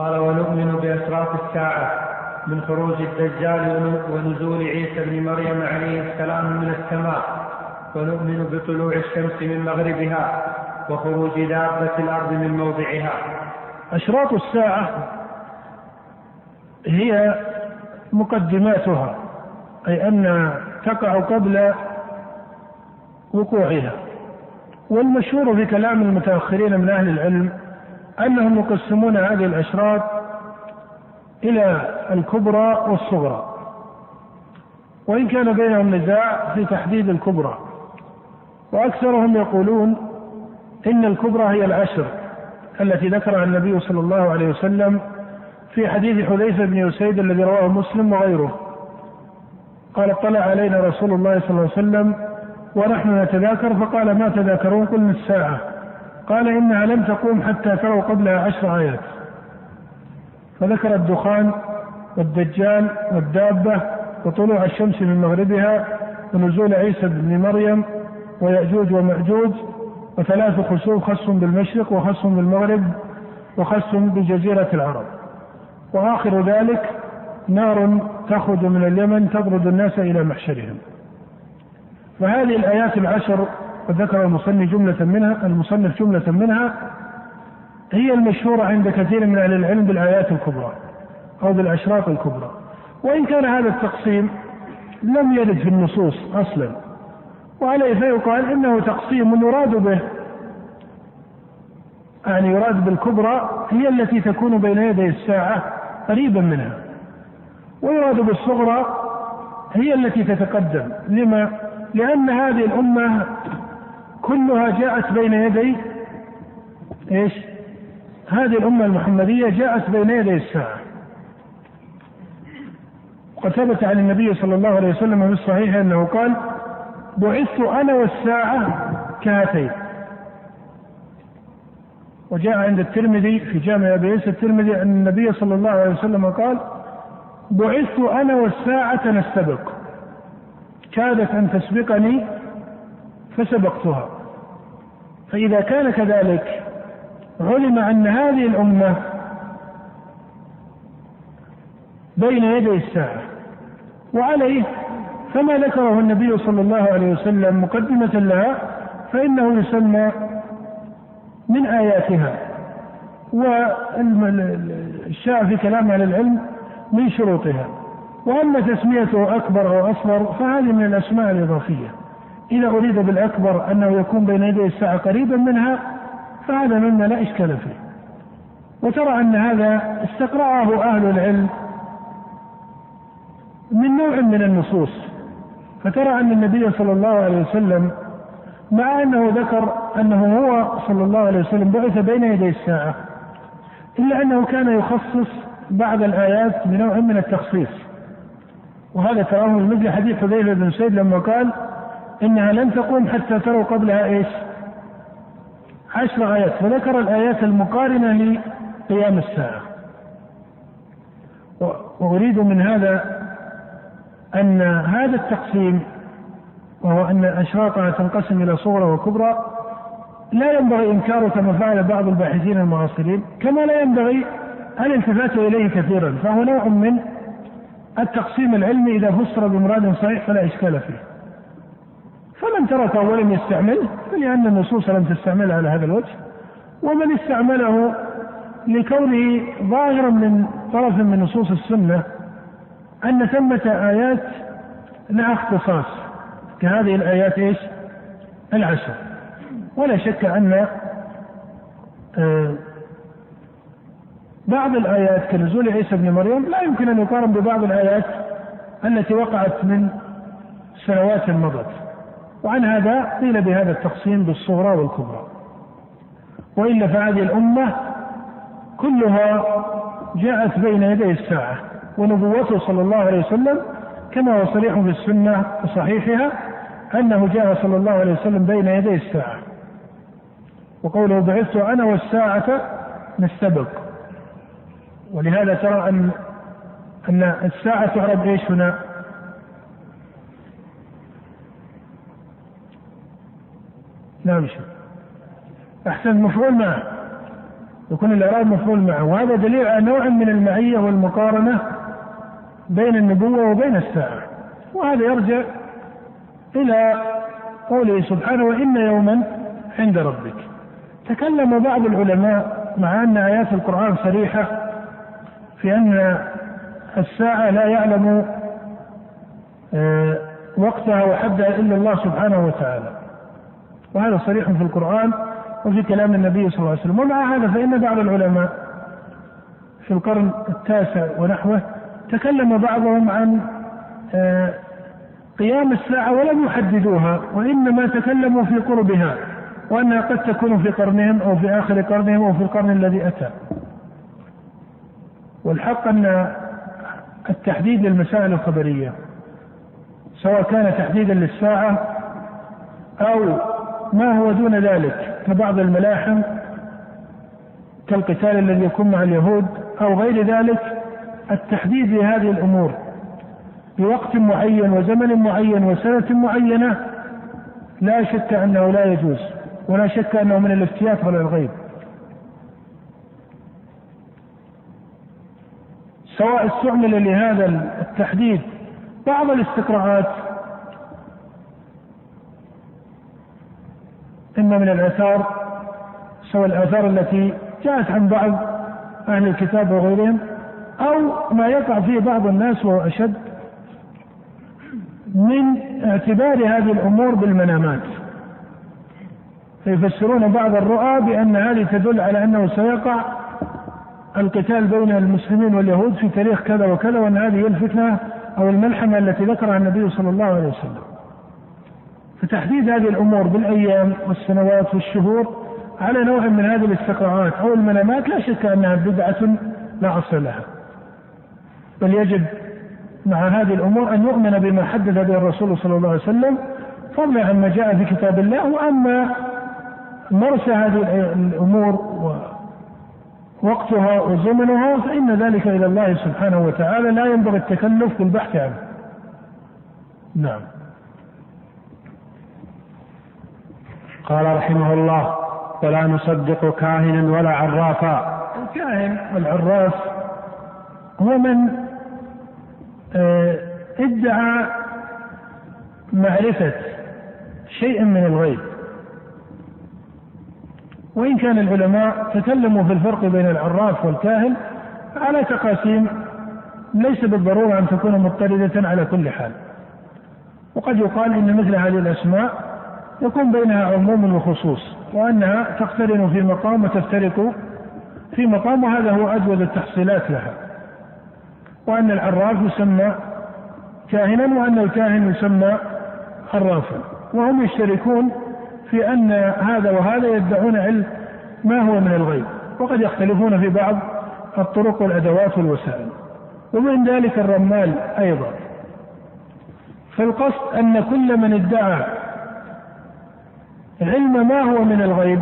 قال ونؤمن بأشراط الساعة من خروج الدجال ونزول عيسى بن مريم عليه السلام من السماء. ونؤمن بطلوع الشمس من مغربها وخروج دابة الأرض من موضعها. أشراط الساعة هي مقدماتها أي أن تقع قبل وقوعها. والمشهور في كلام المتأخرين من أهل العلم أنهم يقسمون هذه الأشراط إلى الكبرى والصغرى. وإن كان بينهم نزاع في تحديد الكبرى. وأكثرهم يقولون إن الكبرى هي العشر التي ذكرها النبي صلى الله عليه وسلم في حديث حذيفة بن أسيد الذي رواه مسلم وغيره. قال اطلع علينا رسول الله صلى الله عليه وسلم ونحن نتذاكر فقال ما تذاكرون؟ قلنا الساعة. قال إنها لم تقوم حتى تروا قبلها عشر آيات. فذكر الدخان والدجال والدابة وطلوع الشمس من مغربها ونزول عيسى بن مريم ويأجوج ومأجوج وثلاث خسوف خص بالمشرق وخص بالمغرب وخص بجزيرة العرب. وآخر ذلك نار تخرج من اليمن تطرد الناس إلى محشرهم. فهذه الآيات العشر وذكر المصنف جملة منها المصنف جملة منها هي المشهورة عند كثير من أهل العلم بالآيات الكبرى أو بالأشراط الكبرى. وإن كان هذا التقسيم لم يرد في النصوص أصلا. وعليه فيقال إنه تقسيم يراد به يعني يراد بالكبرى هي التي تكون بين يدي الساعة قريبا منها. ويراد بالصغرى هي التي تتقدم. لما؟ لأن هذه الأمة كلها جاءت بين يدي إيش؟ هذه الأمة المحمدية جاءت بين يدي الساعة. وقد ثبت عن النبي صلى الله عليه وسلم في الصحيح أنه قال: بعثت أنا والساعة كهاتين. وجاء عند الترمذي في جامع أبي عيسى الترمذي أن النبي صلى الله عليه وسلم قال: بعثت أنا والساعة نستبق. كادت أن تسبقني فسبقتها. فإذا كان كذلك علم أن هذه الأمة بين يدي الساعة وعليه فما ذكره النبي صلى الله عليه وسلم مقدمة لها فإنه يسمى من آياتها. والشاع في كلام أهل العلم من شروطها. وأما تسميته أكبر أو أصغر فهذه من الأسماء الإضافية. إذا أريد بالأكبر أنه يكون بين يدي الساعة قريبا منها فهذا مما لا إشكال فيه. وترى أن هذا استقرأه أهل العلم من نوع من النصوص. فترى أن النبي صلى الله عليه وسلم مع أنه ذكر أنه هو صلى الله عليه وسلم بعث بين يدي الساعة إلا أنه كان يخصص بعض الآيات بنوع من التخصيص. وهذا تراه مثل حديث حذيفة بن سيد لما قال إنها لن تقوم حتى تروا قبلها إيش؟ عشر آيات. فذكر الآيات المقارنة لقيام الساعة. وأريد من هذا أن هذا التقسيم وهو أن أشراطها تنقسم إلى صغرى وكبرى لا ينبغي إنكاره كما فعل بعض الباحثين المعاصرين كما لا ينبغي الالتفات إليه كثيرا. فهو نوع من التقسيم العلمي إذا فسر بمراد صحيح فلا إشكال فيه. فمن تركه ولم يستعمله فلأن النصوص لم تستعمله على هذا الوجه. ومن استعمله لكونه ظاهرا من طرف من نصوص السنة أن ثمة آيات لها اختصاص كهذه الآيات إيش؟ العشر. ولا شك أن آه، بعض الآيات كنزول عيسى بن مريم لا يمكن أن يقارن ببعض الآيات التي وقعت من سنوات مضت. وعن هذا قيل بهذا التقسيم بالصغرى والكبرى. وإلا فهذه الأمة كلها جاءت بين يدي الساعة ونبوته صلى الله عليه وسلم كما هو صريح في السنة وصحيحها أنه جاء صلى الله عليه وسلم بين يدي الساعة. وقوله بعثت أنا والساعة نستبق. ولهذا ترى ان أن الساعة تعرف إيش هنا؟ نعم شيخ أحسن مفعول معه يكون الإعراب مفعول معه. وهذا دليل على نوع من المعية والمقارنة بين النبوة وبين الساعة. وهذا يرجع إلى قوله سبحانه وإن يوما عند ربك. تكلم بعض العلماء مع أن آيات القرآن صريحة في أن الساعة لا يعلم آه، وقتها وحدها إلا الله سبحانه وتعالى. وهذا صريح في القرآن وفي كلام النبي صلى الله عليه وسلم. ومع هذا فإن بعض العلماء في القرن التاسع ونحوه تكلم بعضهم عن آه، قيام الساعة ولم يحددوها وإنما تكلموا في قربها وأنها قد تكون في قرنهم أو في آخر قرنهم أو في القرن الذي أتى. والحق أن التحديد للمسائل الخبرية سواء كان تحديدا للساعة أو ما هو دون ذلك؟ كبعض الملاحم كالقتال الذي يكون مع اليهود أو غير ذلك التحديد لهذه الأمور بوقت معين وزمن معين وسنة معينة لا شك أنه لا يجوز ولا شك أنه من الافتيات على الغيب. سواء استعمل لهذا التحديد بعض الاستقراءات إما من الآثار سواء الآثار التي جاءت عن بعض أهل الكتاب وغيرهم أو ما يقع فيه بعض الناس وهو أشد من اعتبار هذه الأمور بالمنامات. فيفسرون بعض الرؤى بأن هذه تدل على أنه سيقع القتال بين المسلمين واليهود في تاريخ كذا وكذا وأن هذه الفتنة أو الملحمة التي ذكرها النبي صلى الله عليه وسلم. فتحديد هذه الأمور بالأيام والسنوات والشهور على نوع من هذه الاستقراءات أو المنامات لا شك أنها بدعة لا أصل لها. بل يجب مع هذه الأمور أن يؤمن بما حدث به الرسول صلى الله عليه وسلم فضلا عما جاء في كتاب الله. وأما مرسى هذه الأمور ووقتها وزمنها فإن ذلك إلى الله سبحانه وتعالى. لا ينبغي التكلف بالبحث عنه. نعم. قال رحمه الله ولا نصدق كاهنا ولا عرافا. الكاهن والعراف هو من آه، ادعى معرفة شيء من الغيب. وإن كان العلماء تكلموا في الفرق بين العراف والكاهن على تقاسيم ليس بالضرورة أن تكون مضطردة على كل حال. وقد يقال إن مثل هذه الأسماء يكون بينها عموم وخصوص وأنها تقترن في مقام وتفترق في مقام وهذا هو أجود التحصيلات لها. وأن العراف يسمى كاهنا وأن الكاهن يسمى عرافا وهم يشتركون في أن هذا وهذا يدعون علم ما هو من الغيب. وقد يختلفون في بعض الطرق والأدوات والوسائل. ومن ذلك الرمال أيضا. فالقصد أن كل من ادعى علم ما هو من الغيب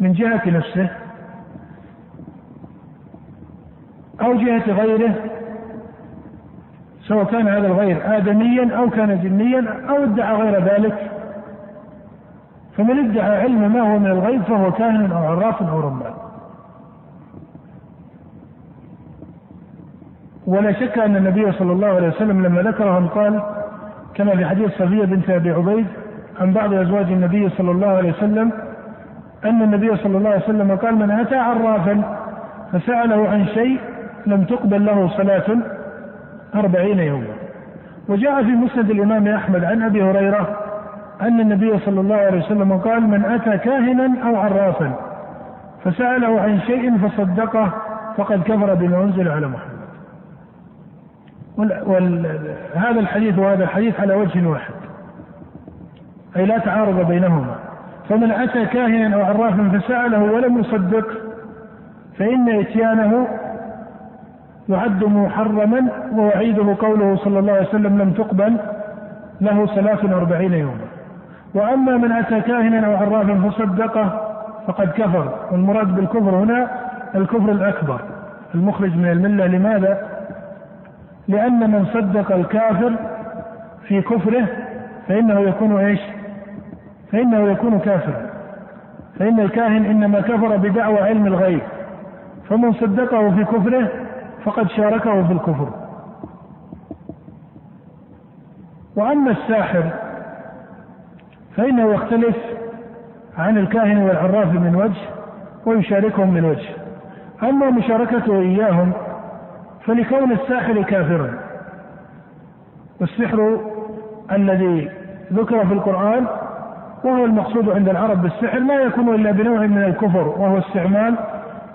من جهة نفسه أو جهة غيره سواء كان هذا الغير آدميا أو كان جنيا أو ادعى غير ذلك. فمن ادعى علم ما هو من الغيب فهو كاهن أو عراف أو رمان. ولا شك أن النبي صلى الله عليه وسلم لما ذكرهم قال كما في حديث صفية بنت أبي عبيد عن بعض أزواج النبي صلى الله عليه وسلم أن النبي صلى الله عليه وسلم قال من أتى عرافا فسأله عن شيء لم تقبل له صلاة أربعين يوما. وجاء في مسند الإمام أحمد عن أبي هريرة أن النبي صلى الله عليه وسلم قال من أتى كاهنا أو عرافا فسأله عن شيء فصدقه فقد كفر بما أنزل على محمد. وهذا الحديث وهذا الحديث على وجه واحد. أي لا تعارض بينهما فمن أتى كاهنا أو عرافا فسأله ولم يصدق فإن إتيانه يعد محرما ووعيده قوله صلى الله عليه وسلم لم تقبل له ثلاث وأربعين يوما وأما من أتى كاهنا أو عرافا فصدقه فقد كفر والمراد بالكفر هنا الكفر الأكبر المخرج من الملة لماذا؟ لأن من صدق الكافر في كفره فإنه يكون إيش؟ فإنه يكون كافرا. فإن الكاهن إنما كفر بدعوى علم الغيب فمن صدقه في كفره فقد شاركه في الكفر. وأما الساحر فإنه يختلف عن الكاهن والعراف من وجه ويشاركهم من وجه. أما مشاركته إياهم فلكون الساحر كافرا. والسحر الذي ذكر في القرآن وهو المقصود عند العرب بالسحر لا يكون إلا بنوع من الكفر وهو استعمال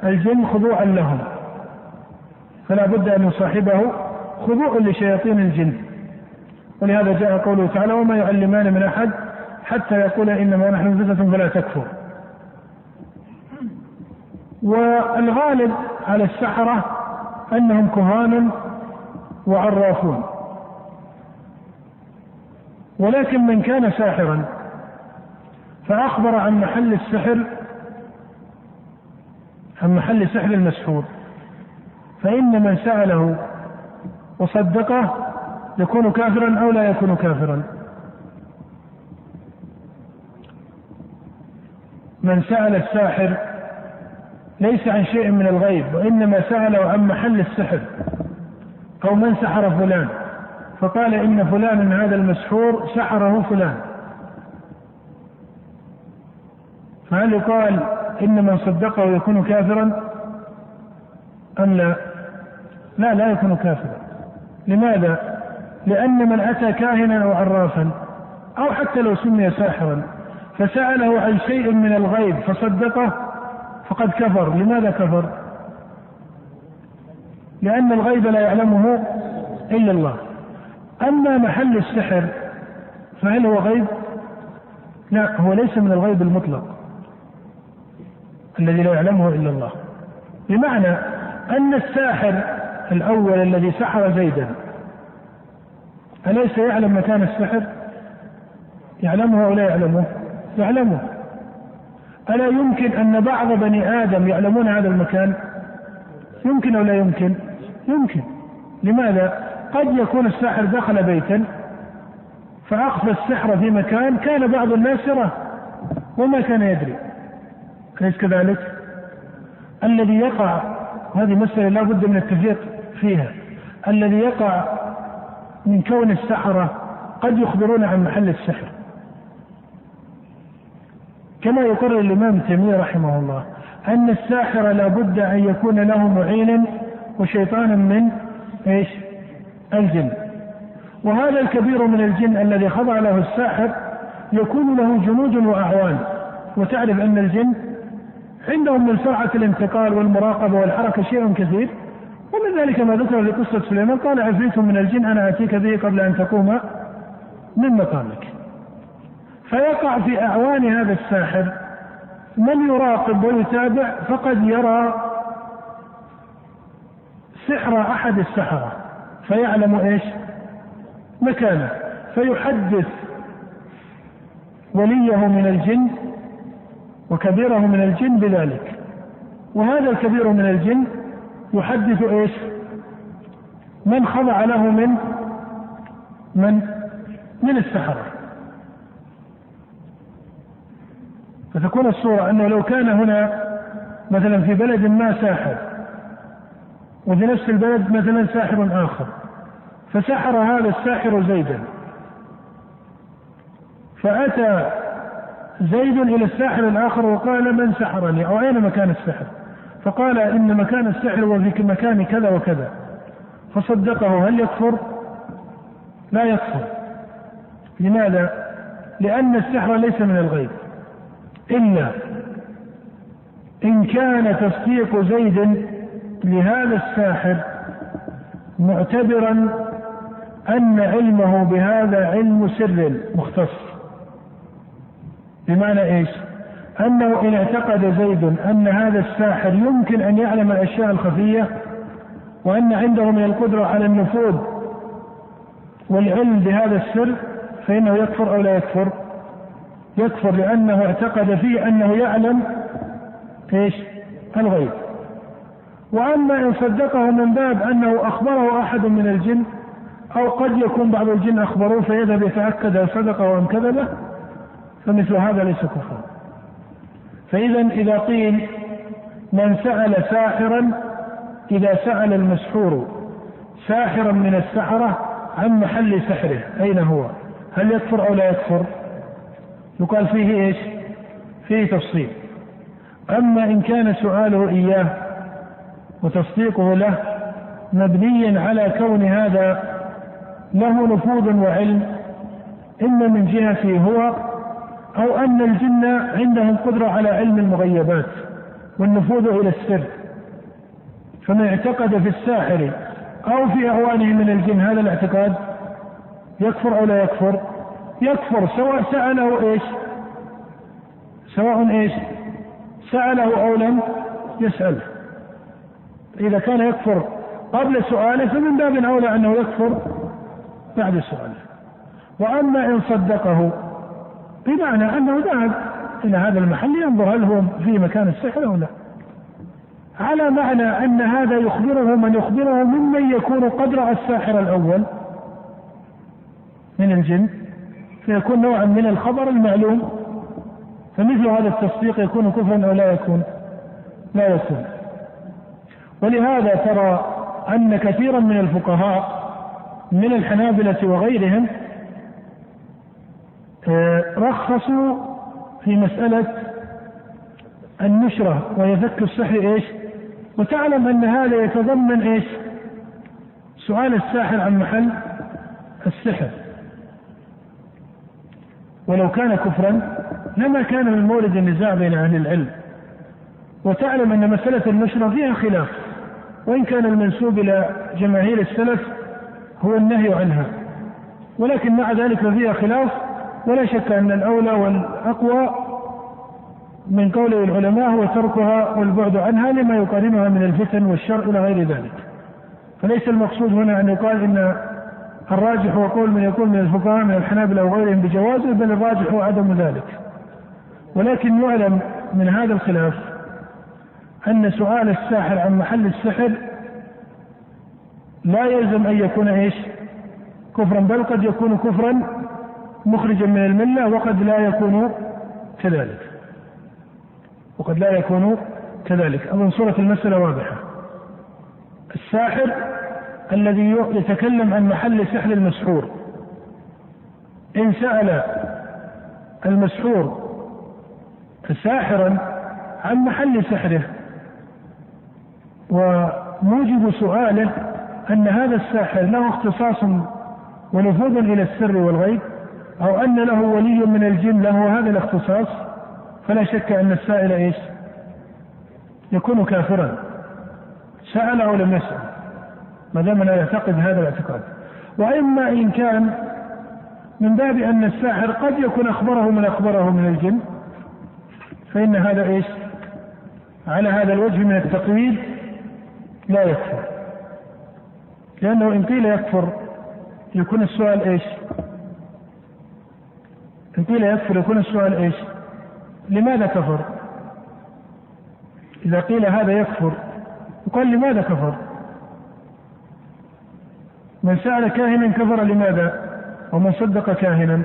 الجن خضوعا لهم. فلا بد أن يصاحبه خضوع لشياطين الجن. ولهذا جاء قوله تعالى وما يعلمان من أحد حتى يقول إنما نحن فتنة فلا تكفر. والغالب على السحرة أنهم كهان وعرافون. ولكن من كان ساحرا فأخبر عن محل السحر عن محل سحر المسحور. فإن من سأله وصدقه يكون كافرا أو لا يكون كافرا. من سأل الساحر ليس عن شيء من الغيب وإنما سأله عن محل السحر أو من سحر فلان. فقال إن فلان هذا المسحور سحره فلان. فهل يقال إن من صدقه يكون كافرا؟ أم لا؟ لا لا يكون كافرا. لماذا؟ لأن من أتى كاهنا أو عرافا أو حتى لو سمي ساحرا فسأله عن شيء من الغيب فصدقه فقد كفر. لماذا كفر؟ لأن الغيب لا يعلمه إلا الله. أما محل السحر فهل هو غيب؟ لا هو ليس من الغيب المطلق. الذي لا يعلمه إلا الله. بمعنى أن الساحر الأول الذي سحر زيدا أليس يعلم مكان السحر؟ يعلمه أو لا يعلمه؟ يعلمه. ألا يمكن أن بعض بني آدم يعلمون هذا المكان؟ يمكن أو لا يمكن؟ يمكن. لماذا؟ قد يكون الساحر دخل بيتا فأخفى السحر في مكان كان بعض الناس يراه وما كان يدري. أليس كذلك؟ الذي يقع هذه مسألة لا بد من التفريق فيها. الذي يقع من كون السحرة قد يخبرون عن محل السحر. كما يقرر الإمام تيمية رحمه الله أن الساحر لا بد أن يكون له معينا وشيطانا من إيش؟ الجن. وهذا الكبير من الجن الذي خضع له الساحر يكون له جنود وأعوان. وتعرف أن الجن عندهم من سرعة الانتقال والمراقبة والحركة شيء كثير. ومن ذلك ما ذكر في قصة سليمان قال عفريت من الجن أنا آتيك به قبل أن تقوم من مقامك. فيقع في أعوان هذا الساحر. من يراقب ويتابع فقد يرى سحر أحد السحرة. فيعلم إيش؟ مكانه. فيحدث وليه من الجن وكبيره من الجن بذلك. وهذا الكبير من الجن يحدث إيش؟ من خضع له من من من السحرة. فتكون الصورة أنه لو كان هنا مثلا في بلد ما ساحر وفي نفس البلد مثلا ساحر آخر فسحر هذا الساحر زيدا. فأتى زيد إلى الساحر الآخر وقال من سحرني؟ أو أين مكان السحر؟ فقال إن مكان السحر هو في مكان كذا وكذا. فصدقه هل يكفر؟ لا يكفر. لماذا؟ لأن السحر ليس من الغيب. إلا إن كان تصديق زيد لهذا الساحر معتبرا أن علمه بهذا علم سر مختص. بمعنى إيش؟ أنه إن اعتقد زيد أن هذا الساحر يمكن أن يعلم الأشياء الخفية وأن عنده من القدرة على النفوذ والعلم بهذا السر فإنه يكفر أو لا يكفر؟ يكفر لأنه اعتقد فيه أنه يعلم إيش؟ الغيب. وأما إن صدقه من باب أنه أخبره أحد من الجن أو قد يكون بعض الجن أخبروه فيذهب يتأكد هل صدق أم كذبه فمثل هذا ليس كفرا. فإذا إذا قيل من سأل ساحرا إذا سأل المسحور ساحرا من السحرة عن محل سحره أين هو؟ هل يكفر أو لا يكفر؟ يقال فيه إيش؟ فيه تفصيل. أما إن كان سؤاله إياه وتصديقه له مبنيا على كون هذا له نفوذ وعلم إما من جهته هو أو أن الجن عندهم قدرة على علم المغيبات والنفوذ إلى السر فمن اعتقد في الساحر أو في أعوانه من الجن هذا الاعتقاد يكفر أو لا يكفر؟ يكفر سواء سأله إيش؟ سواء إيش؟ سأله أو لم يسأله إذا كان يكفر قبل سؤاله فمن باب أولى أنه يكفر بعد سؤاله. وأما إن صدقه بمعنى أنه ذهب إلى هذا المحل ينظر هل هو في مكان السحر أو لا. على معنى أن هذا يخبره من يخبره ممن يكون قد رأى الساحر الأول من الجن فيكون نوعا من الخبر المعلوم فمثل هذا التصديق يكون كفرا أو لا يكون لا يكون ولهذا ترى أن كثيرا من الفقهاء من الحنابلة وغيرهم رخصوا في مسألة النشرة فك السحر إيش؟ وتعلم أن هذا يتضمن إيش؟ سؤال الساحر عن محل السحر. ولو كان كفرا لما كان من مورد النزاع بين أهل العلم. وتعلم أن مسألة النشرة فيها خلاف وإن كان المنسوب إلى جماهير السلف هو النهي عنها. ولكن مع ذلك فيها خلاف ولا شك أن الأولى والأقوى من قول العلماء هو تركها والبعد عنها لما يقارنها من الفتن والشر إلى غير ذلك. فليس المقصود هنا أن يقال إن الراجح هو قول من يقول من الفقهاء من الحنابلة وغيرهم بجوازه بل الراجح هو عدم ذلك. ولكن يعلم من هذا الخلاف أن سؤال الساحر عن محل السحر لا يلزم أن يكون إيش؟ كفرا بل قد يكون كفرا مخرجا من الملة وقد لا يكون كذلك. وقد لا يكون كذلك. أظن صورة المسألة واضحة. الساحر الذي يتكلم عن محل سحر المسحور. إن سأل المسحور ساحرا عن محل سحره وموجب سؤاله أن هذا الساحر له اختصاص ونفوذ إلى السر والغيب أو أن له ولي من الجن له هذا الاختصاص فلا شك أن السائل إيش؟ يكون كافرا. سأل أو لم يسأل. ما دام لا يعتقد هذا الاعتقاد. وإما إن كان من باب أن الساحر قد يكون أخبره من أخبره من الجن فإن هذا إيش؟ على هذا الوجه من التقييد لا يكفر. لأنه إن قيل يكفر يكون السؤال إيش؟ قيل يكفر. يكون السؤال إيش؟ لماذا كفر؟ إذا قيل هذا يكفر يقال لماذا كفر؟ من سأل كاهنا كفر لماذا؟ ومن صدق كاهنا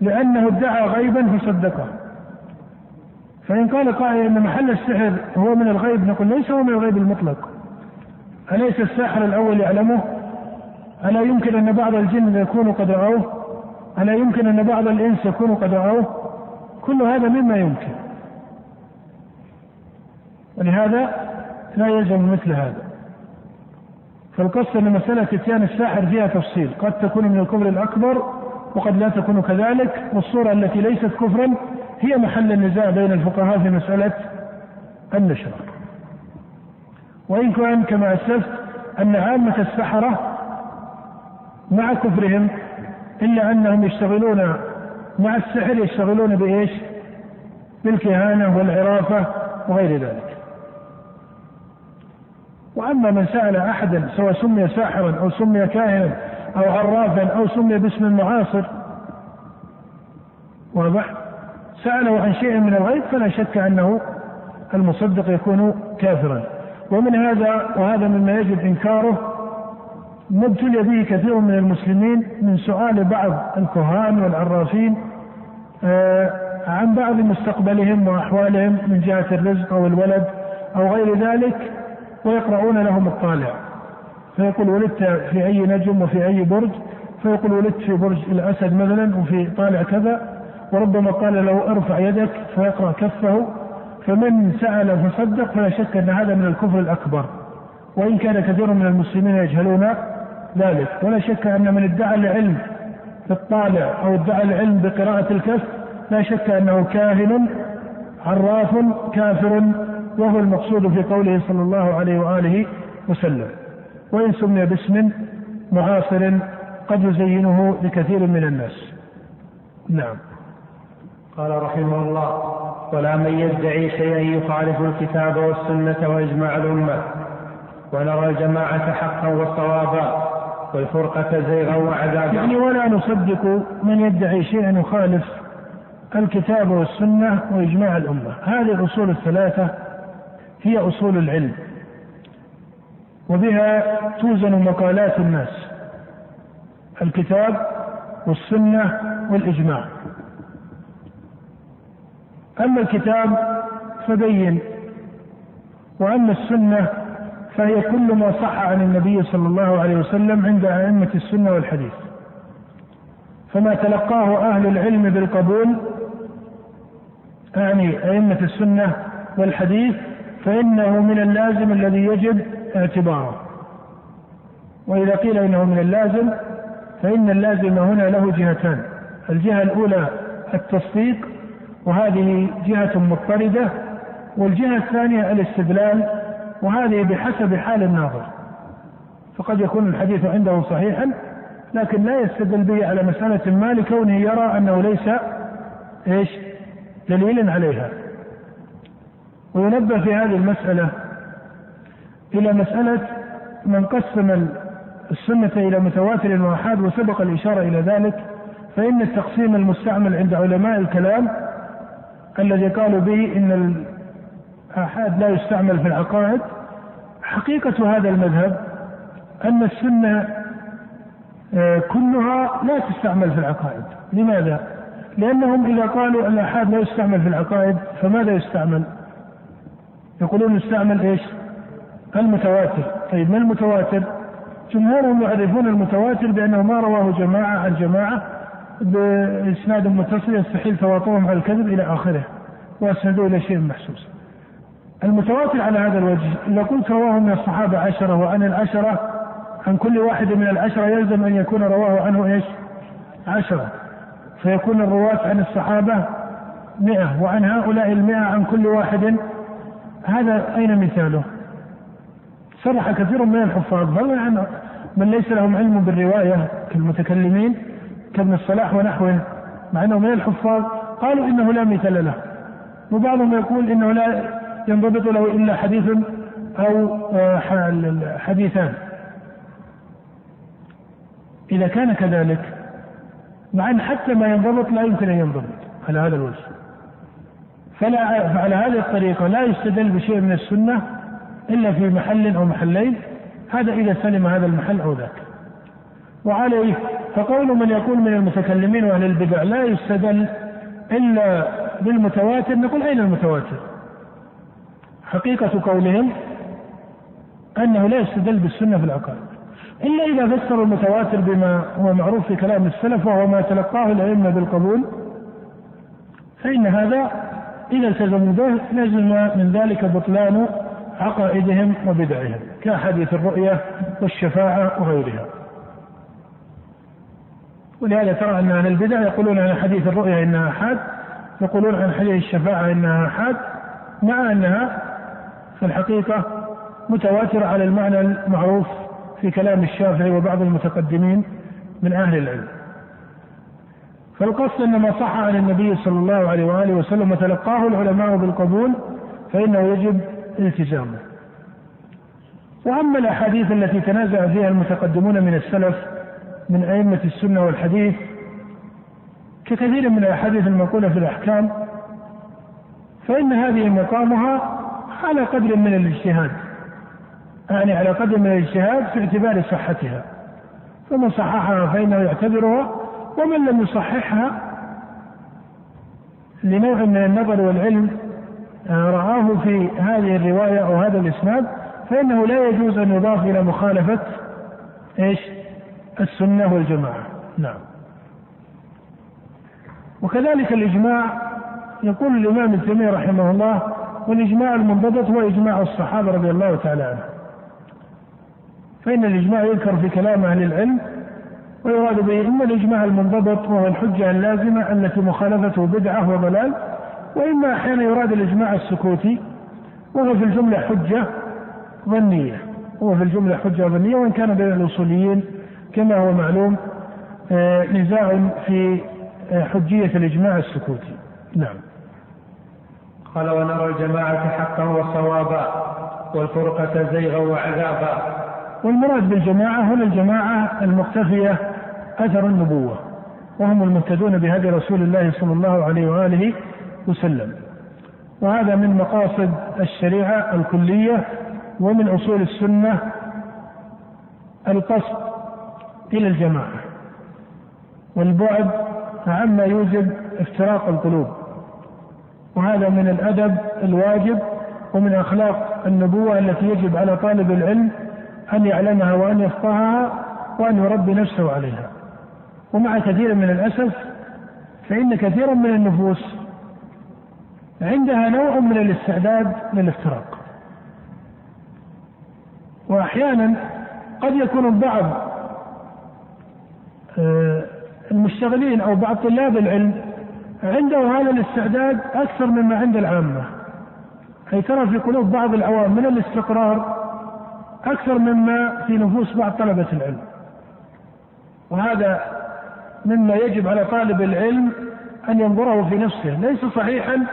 لأنه ادعى غيبا فصدقه. فإن قال قائل أن محل السحر هو من الغيب نقول ليس هو من الغيب المطلق. أليس الساحر الأول يعلمه؟ ألا يمكن أن بعض الجن يكونوا قد رأوه؟ ألا يمكن أن بعض الإنس يكونوا قد رأوه؟ كل هذا مما يمكن. ولهذا لا يلزم مثل هذا. فالقصة أن مسألة إتيان الساحر فيها تفصيل. قد تكون من الكفر الأكبر وقد لا تكون كذلك. والصورة التي ليست كفرا هي محل النزاع بين الفقهاء في مسألة النشرة. وإن كان كما أسلفت أن عامة السحرة مع كفرهم إلا أنهم يشتغلون مع السحر يشتغلون بإيش؟ بالكهانة والعرافة وغير ذلك. وأما من سأل أحدا سواء سمي ساحرا أو سمي كاهنا أو عرافا أو سمي باسم معاصر واضح؟ سأله عن شيء من الغيب فلا شك أنه المصدق يكون كافرا. ومن هذا وهذا مما يجب إنكاره ما ابتلي به كثير من المسلمين من سؤال بعض الكهان والعرافين آه، عن بعض مستقبلهم وأحوالهم من جهة الرزق أو الولد أو غير ذلك ويقرؤون لهم الطالع. فيقول ولدت في أي نجم وفي أي برج؟ فيقول ولدت في برج الأسد مثلا وفي طالع كذا وربما قال له ارفع يدك فيقرأ كفه فمن سأل فصدق فلا شك أن هذا من الكفر الأكبر. وإن كان كثير من المسلمين يجهلون ذلك. ولا شك أن من ادعى العلم بالطالع أو ادعى العلم بقراءة الكف لا شك أنه كاهن عراف كافر وهو المقصود في قوله صلى الله عليه وآله وسلم. وإن سمي باسم معاصر قد يزينه لكثير من الناس. نعم. قال رحمه الله ولا من يدعي شيئا يخالف الكتاب والسنة وإجماع الأمة ونرى الجماعة حقا وصوابا والفرقة زيغا وعذابا يعني ولا نصدق من يدعي شيئا يخالف الكتاب والسنة وإجماع الأمة. هذه الأصول الثلاثة هي أصول العلم. وبها توزن مقالات الناس الكتاب والسنة والإجماع. أما الكتاب فبين وأما السنة فهي كل ما صح عن النبي صلى الله عليه وسلم عند أئمة السنة والحديث. فما تلقاه أهل العلم بالقبول أعني أئمة السنة والحديث فإنه من اللازم الذي يجب اعتباره. وإذا قيل إنه من اللازم فإن اللازم هنا له جهتان. الجهة الأولى التصديق وهذه جهة مضطردة والجهة الثانية الاستدلال وهذه بحسب حال الناظر. فقد يكون الحديث عنده صحيحا لكن لا يستدل به على مسألة ما لكونه يرى أنه ليس إيش؟ دليل عليها. وينبه في هذه المسألة إلى مسألة من قسم السنة إلى متواتر وآحاد وسبق الإشارة إلى ذلك فإن التقسيم المستعمل عند علماء الكلام الذي قالوا به إن الآحاد لا يستعمل في العقائد حقيقة هذا المذهب أن السنة آه، كلها لا تستعمل في العقائد لماذا؟ لأنهم إذا قالوا الآحاد لا يستعمل في العقائد فماذا يستعمل؟ يقولون يستعمل إيش؟ المتواتر، طيب ما المتواتر؟ جمهورهم يعرفون المتواتر بأنه ما رواه جماعة عن جماعة بإسناد متصل يستحيل تواطؤهم على الكذب إلى آخره وأسندوه إلى شيء محسوس المتواتر على هذا الوجه إذا قلت رواه من الصحابة عشرة وعن العشرة عن كل واحد من العشرة يلزم أن يكون رواه عنه إيش؟ عشرة. فيكون الرواة عن الصحابة مئة وعن هؤلاء المئة عن كل واحد. هذا أين مثاله؟ صرح كثير من الحفاظ بل عن من ليس لهم علم بالرواية كالمتكلمين كابن الصلاح ونحوه مع أنه من الحفاظ. قالوا إنه لا مثال له. وبعضهم يقول إنه لا ينضبط له إلا حديث أو آه، حديثان. إذا كان كذلك مع أن حتى ما ينضبط لا يمكن أن ينضبط على هذا الوجه. فلا فعلى هذه الطريقة لا يستدل بشيء من السنة إلا في محل أو محلين. هذا إذا سلم هذا المحل أو ذاك. وعليه فقول من يقول من المتكلمين وأهل البدع لا يستدل إلا بالمتواتر نقول أين المتواتر؟ حقيقة قولهم أنه لا يستدل بالسنة في العقائد. إلا إذا فسروا المتواتر بما هو معروف في كلام السلف وهو ما تلقاه الأئمة بالقبول فإن هذا إذا التزموا به لزم من ذلك بطلان عقائدهم وبدعهم كحديث الرؤية والشفاعة وغيرها. ولهذا ترى أن أهل البدع يقولون عن حديث الرؤية إنها أحاد يقولون عن حديث الشفاعة إنها أحاد مع أنها في الحقيقة متواترة على المعنى المعروف في كلام الشافعي وبعض المتقدمين من أهل العلم. فالقصد أن ما صح عن النبي صلى الله عليه وآله وسلم وتلقاه العلماء بالقبول فإنه يجب التزامه. وأما الأحاديث التي تنازع فيها المتقدمون من السلف من أئمة السنة والحديث ككثير من الأحاديث المنقولة في الأحكام فإن هذه مقامها على قدر من الاجتهاد يعني على قدر من الاجتهاد في اعتبار صحتها. فمن صححها فإنه يعتبرها ومن لم يصححها لنوع من النظر والعلم آه، رآه في هذه الرواية أو هذا الإسناد فإنه لا يجوز أن يضاف إلى مخالفة إيش؟ السنة والجماعة. نعم. وكذلك الإجماع يقول الإمام ابن تيمية رحمه الله والإجماع المنضبط هو إجماع الصحابة رضي الله تعالى عنهم. فإن الإجماع يذكر في كلام أهل العلم ويراد به إما الإجماع المنضبط وهو الحجة اللازمة التي مخالفته بدعة وضلال وإما أحيانا يراد الإجماع السكوتي وهو في الجملة حجة ظنية هو في الجملة حجة ظنية وإن كان بين الأصوليين كما هو معلوم آه، نزاع في آه، حجية الإجماع السكوتي. نعم. قال ونرى الجماعة حقا وصوابا والفرقة زيغا وعذابا. والمراد بالجماعة هنا الجماعة المقتفية أثر النبوة وهم المهتدون بهدي رسول الله صلى الله عليه وآله وسلم. وهذا من مقاصد الشريعة الكلية ومن أصول السنة القصد إلى الجماعة. والبعد عما يوجب افتراق القلوب. وهذا من الأدب الواجب ومن أخلاق النبوة التي يجب على طالب العلم أن يعلمها وأن يفقهها وأن يربي نفسه عليها. ومع كثير من الأسف فإن كثيرا من النفوس عندها نوع من الاستعداد للافتراق. وأحيانا قد يكون البعض آه، المشتغلين أو بعض طلاب العلم عنده هذا الاستعداد أكثر مما عند العامة. أي ترى في قلوب بعض العوام من الاستقرار أكثر مما في نفوس بعض طلبة العلم. وهذا مما يجب على طالب العلم أن ينظره في نفسه. ليس صحيحا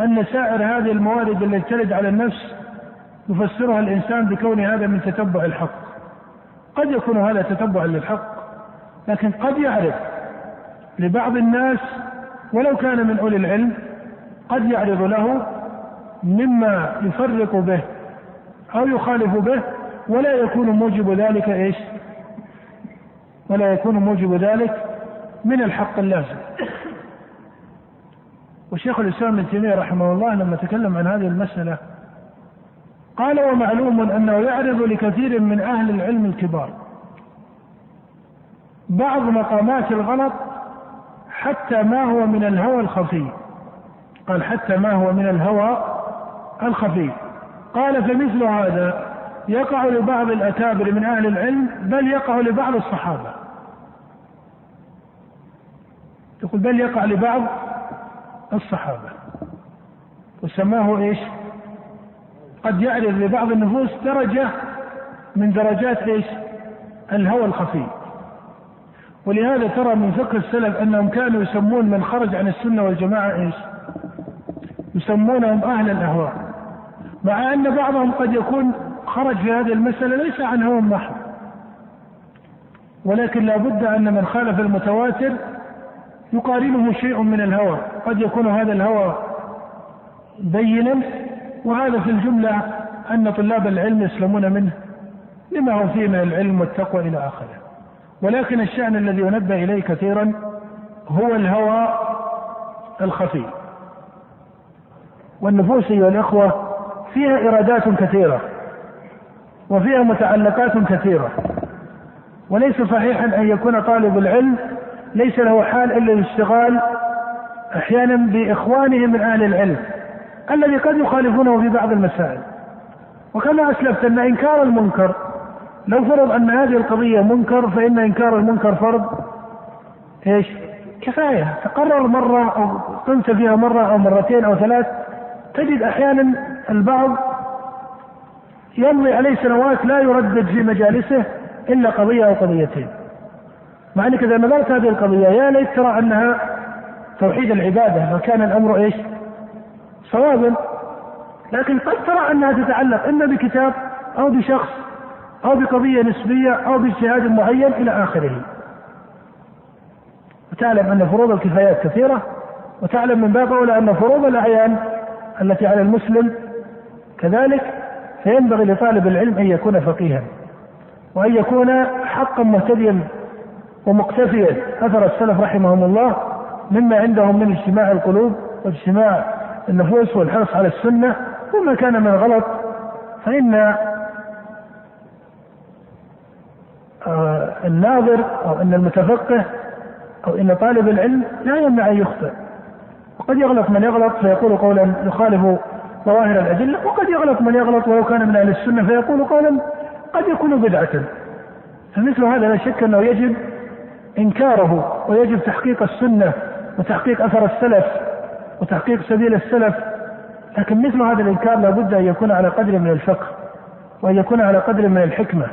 أن سائر هذه الموارد التي ترد على النفس يفسرها الإنسان بكون هذا من تتبع الحق. قد يكون هذا تتبعا للحق لكن قد يعرف لبعض الناس ولو كان من أولي العلم قد يعرض له مما يفرق به أو يخالف به ولا يكون موجب ذلك إيش؟ ولا يكون موجب ذلك من الحق اللازم. وشيخ الإسلام ابن تيمية رحمه الله لما تكلم عن هذه المسألة قال ومعلوم أنه يعرض لكثير من أهل العلم الكبار بعض مقامات الغلط حتى ما هو من الهوى الخفي. قال حتى ما هو من الهوى الخفي. قال فمثل هذا يقع لبعض الأكابر من أهل العلم بل يقع لبعض الصحابة. يقول بل يقع لبعض الصحابة. وسماه إيش؟ قد يعرض لبعض النفوس درجة من درجات إيش؟ الهوى الخفي. ولهذا ترى من فقه السلف أنهم كانوا يسمون من خرج عن السنة والجماعة إيش؟ يسمونهم أهل الأهواء. مع أن بعضهم قد يكون خرج في هذه المسألة ليس عن هوى محض ولكن لا بد أن من خالف المتواتر يقارنه شيء من الهوى. قد يكون هذا الهوى بينا وهذا في الجملة أن طلاب العلم يسلمون منه لما هو فيه من العلم والتقوى إلى آخره. ولكن الشأن الذي ينبه إليه كثيرا هو الهوى الخفي. والنفوس أيها الإخوة فيها إرادات كثيرة وفيها متعلقات كثيرة. وليس صحيحا أن يكون طالب العلم ليس له حال إلا الاشتغال أحيانا بإخوانه من أهل العلم الذي قد يخالفونه في بعض المسائل. وكما أسلفت أن إنكار المنكر لو فرض أن هذه القضية منكر فإن إنكار المنكر فرض إيش؟ كفاية تقرر مرة أو قمت فيها مرة أو مرتين أو ثلاث تجد أحيانا البعض يمضي عليه سنوات لا يردد في مجالسه إلا قضية أو قضيتين. مع أنك إذا نظرت هذه القضية يا ليت ترى أنها توحيد العبادة فكان الأمر إيش؟ صوابا لكن قد ترى أنها تتعلق إما بكتاب أو بشخص أو بقضية نسبية أو باجتهاد معين إلى آخره. وتعلم أن فروض الكفايات كثيرة وتعلم من باب أولى أن فروض الأعيان التي على المسلم كذلك فينبغي لطالب العلم أن يكون فقيها وأن يكون حقا مهتديا ومقتفيا. أثر السلف رحمهم الله مما عندهم من اجتماع القلوب واجتماع النفوس والحرص على السنة. وما كان من غلط فإن الناظر أو أن المتفقه أو أن طالب العلم لا يمنع أن يخطئ. وقد يغلط من يغلط فيقول قولا يخالف ظواهر الأدلة وقد يغلط من يغلط ولو كان من أهل السنة فيقول قولا قد يكون بدعة. فمثل هذا لا شك أنه يجب إنكاره ويجب تحقيق السنة وتحقيق أثر السلف وتحقيق سبيل السلف. لكن مثل هذا الإنكار لابد أن يكون على قدر من الفقه وأن يكون على قدر من الحكمة.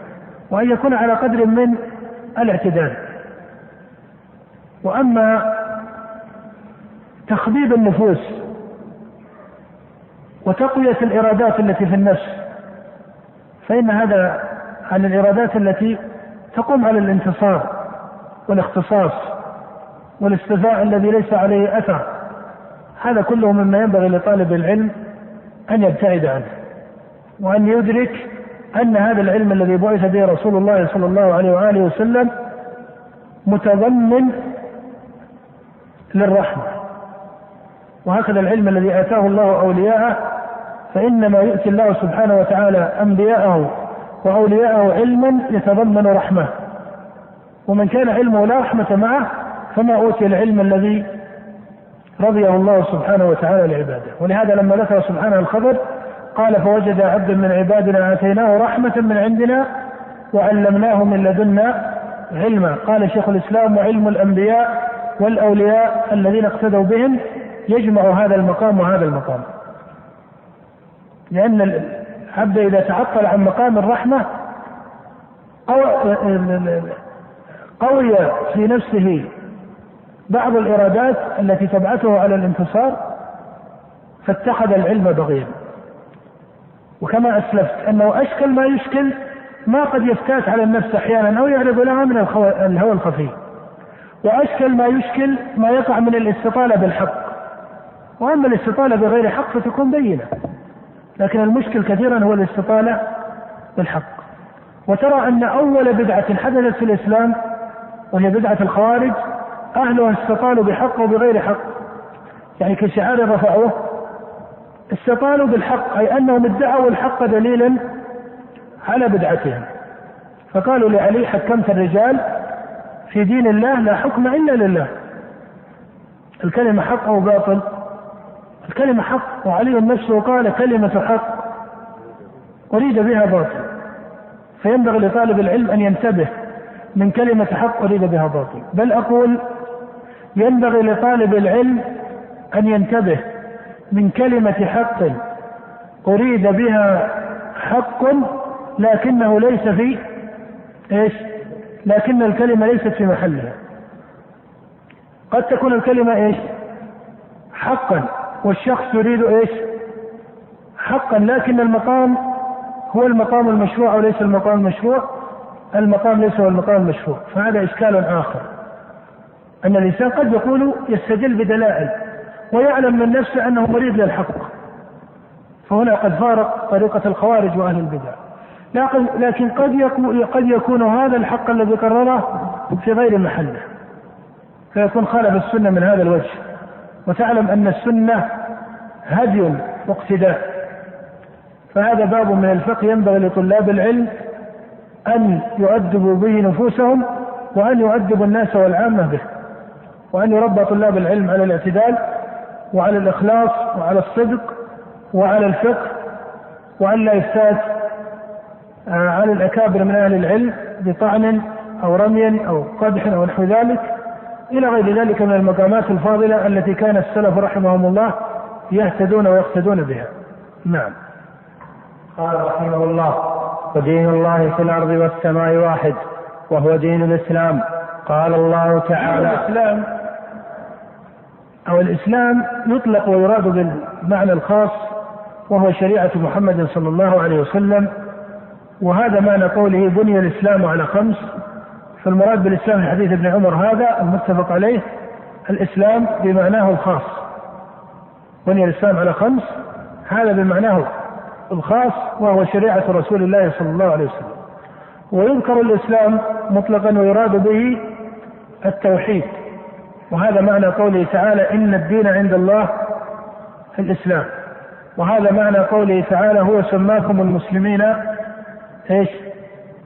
وأن يكون على قدر من الاعتدال. وأما تخبيب النفوس وتقوية الإرادات التي في النفس فإن هذا عن الإرادات التي تقوم على الانتصار والاختصاص والاستفاء الذي ليس عليه أثر هذا كله مما ينبغي لطالب العلم أن يبتعد عنه وأن يدرك أن هذا العلم الذي بعث به رسول الله صلى الله عليه وآله وسلم متضمن للرحمة. وهكذا العلم الذي آتاه الله أولياءه فإنما يؤتي الله سبحانه وتعالى أنبياءه وأولياءه علما يتضمن رحمة. ومن كان علمه لا رحمة معه فما أوتي العلم الذي رضيه الله سبحانه وتعالى لعباده. ولهذا لما ذكر سبحانه الخبر قال فوجد عبدا من عبادنا آتيناه رحمة من عندنا وعلمناه من لدنا علما. قال شيخ الإسلام وعلم الأنبياء والأولياء الذين اقتدوا بهم يجمع هذا المقام وهذا المقام. لأن العبد إذا تعطل عن مقام الرحمة قوي في نفسه بعض الإرادات التي تبعثه على الانتصار فاتخذ العلم بغيا. وكما أسلفت أنه أشكل ما يشكل ما قد يفتات على النفس أحيانا أو يعرض لها من الهوى الخفي. وأشكل ما يشكل ما يقع من الاستطالة بالحق. وأما الاستطالة بغير حق فتكون بينة. لكن المشكل كثيرا هو الاستطالة بالحق. وترى أن أول بدعة حدثت في الإسلام وهي بدعة الخوارج أهلها استطالوا بحق وبغير حق. يعني كشعار رفعوه استطالوا بالحق أي أنهم ادعوا الحق دليلا على بدعتهم. فقالوا لعلي حكمت الرجال في دين الله لا حكم إلا لله. الكلمة حق أو باطل؟ الكلمة حق وعلي نفسه قال كلمة حق أريد بها باطل. فينبغي لطالب العلم أن ينتبه من كلمة حق أريد بها باطل. بل أقول ينبغي لطالب العلم أن ينتبه من كلمة حق أريد بها حق لكنه ليس في إيش؟ لكن الكلمة ليست في محلها. قد تكون الكلمة إيش؟ حقا والشخص يريد إيش؟ حقا لكن المقام هو المقام المشروع أو ليس المقام المشروع؟ المقام ليس هو المقام المشروع، فهذا إشكال آخر. أن الإنسان قد يقول يستدل بدلائل ويعلم من نفسه أنه مريد للحق. فهنا قد فارق طريقة الخوارج وأهل البدع. لكن قد يكون قد يكون هذا الحق الذي قرره في غير محله. فيكون خالف السنة من هذا الوجه. وتعلم أن السنة هدي واقتداء. فهذا باب من الفقه ينبغي لطلاب العلم أن يؤدبوا به نفوسهم وأن يؤدبوا الناس والعامة به. وأن يربى طلاب العلم على الاعتدال وعلى الإخلاص وعلى الصدق وعلى الفقه وأن لا يفتات على الأكابر من أهل العلم بطعن أو رمي أو قدح أو نحو ذلك إلى غير ذلك من المقامات الفاضلة التي كان السلف رحمهم الله يهتدون ويقتدون بها. نعم. قال رحمه الله ودين الله في الأرض والسماء واحد وهو دين الإسلام. قال الله تعالى الإسلام أو الإسلام يطلق ويراد بالمعنى الخاص وهو شريعة محمد صلى الله عليه وسلم. وهذا معنى قوله بني الإسلام على خمس. فالمراد بالإسلام في حديث ابن عمر هذا المتفق عليه الإسلام بمعناه الخاص. بني الإسلام على خمس هذا بمعناه الخاص وهو شريعة رسول الله صلى الله عليه وسلم. ويذكر الإسلام مطلقا ويراد به التوحيد. وهذا معنى قوله تعالى إن الدين عند الله الإسلام. وهذا معنى قوله تعالى هو سماكم المسلمين إيش؟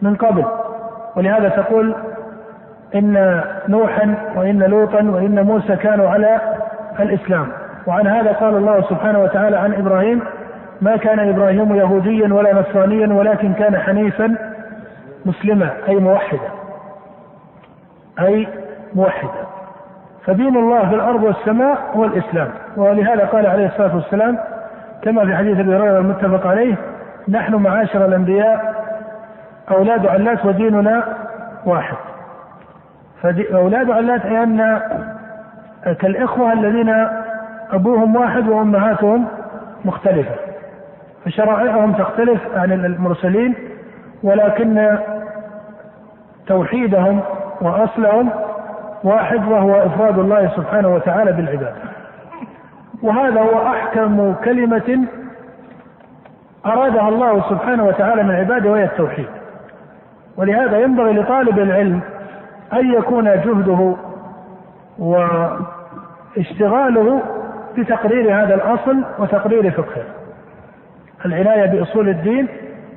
من قبل. ولهذا تقول إن نوحا وإن لوطا وإن موسى كانوا على الإسلام. وعن هذا قال الله سبحانه وتعالى عن إبراهيم ما كان إبراهيم يهوديا ولا نصرانيا ولكن كان حنيفا مسلما. أي موحدا. أي موحدا. فدين الله في الأرض والسماء هو الإسلام. ولهذا قال عليه الصلاة والسلام كما في حديث أبي هريرة المتفق عليه نحن معاشر الأنبياء أولاد علات وديننا واحد. فاولاد علات أي أن كالإخوة الذين أبوهم واحد وأمهاتهم مختلفة فشرائعهم تختلف عن المرسلين ولكن توحيدهم وأصلهم واحد وهو إفراد الله سبحانه وتعالى بالعباده وهذا هو أحكم كلمة أرادها الله سبحانه وتعالى من عباده وهي التوحيد. ولهذا ينبغي لطالب العلم أن يكون جهده واشتغاله بتقرير هذا الأصل وتقرير فقهه. العناية بأصول الدين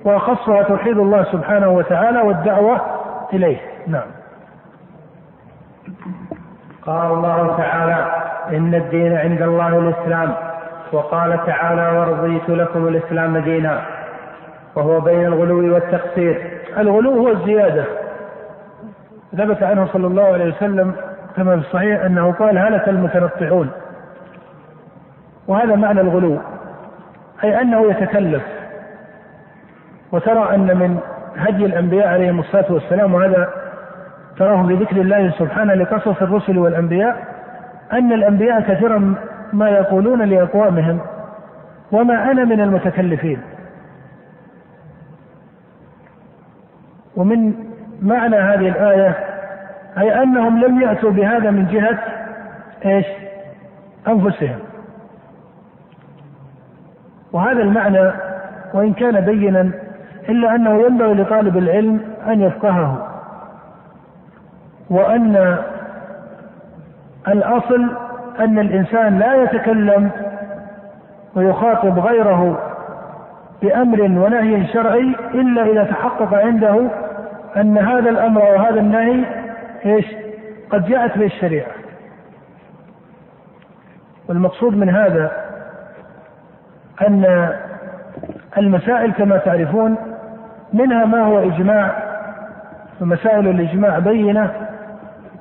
واخصها توحيد الله سبحانه وتعالى والدعوة إليه. نعم. قال الله تعالى إن الدين عند الله الإسلام. وقال تعالى ورضيت لكم الإسلام دينا. وهو بين الغلو والتقصير. الغلو هو الزيادة. ثبت عنه صلى الله عليه وسلم كما في الصحيح أنه قال هلك المتنطعون. وهذا معنى الغلو. أي أنه يتكلف. وترى أن من هدي الأنبياء عليهم الصلاة والسلام وهذا تراه في ذكر الله سبحانه لقصص الرسل والأنبياء أن الأنبياء كثيرا ما يقولون لأقوامهم وما أنا من المتكلفين. ومن معنى هذه الآية أي أنهم لم يأتوا بهذا من جهة إيش؟ أنفسهم. وهذا المعنى وإن كان بينا إلا أنه ينبغي لطالب العلم أن يفقهه. وأن الأصل أن الإنسان لا يتكلم ويخاطب غيره بأمر ونهي شرعي إلا إذا تحقق عنده أن هذا الأمر وهذا النهي إيش؟ قد جاءت به الشريعة. والمقصود من هذا أن المسائل كما تعرفون منها ما هو إجماع ومسائل الإجماع بينة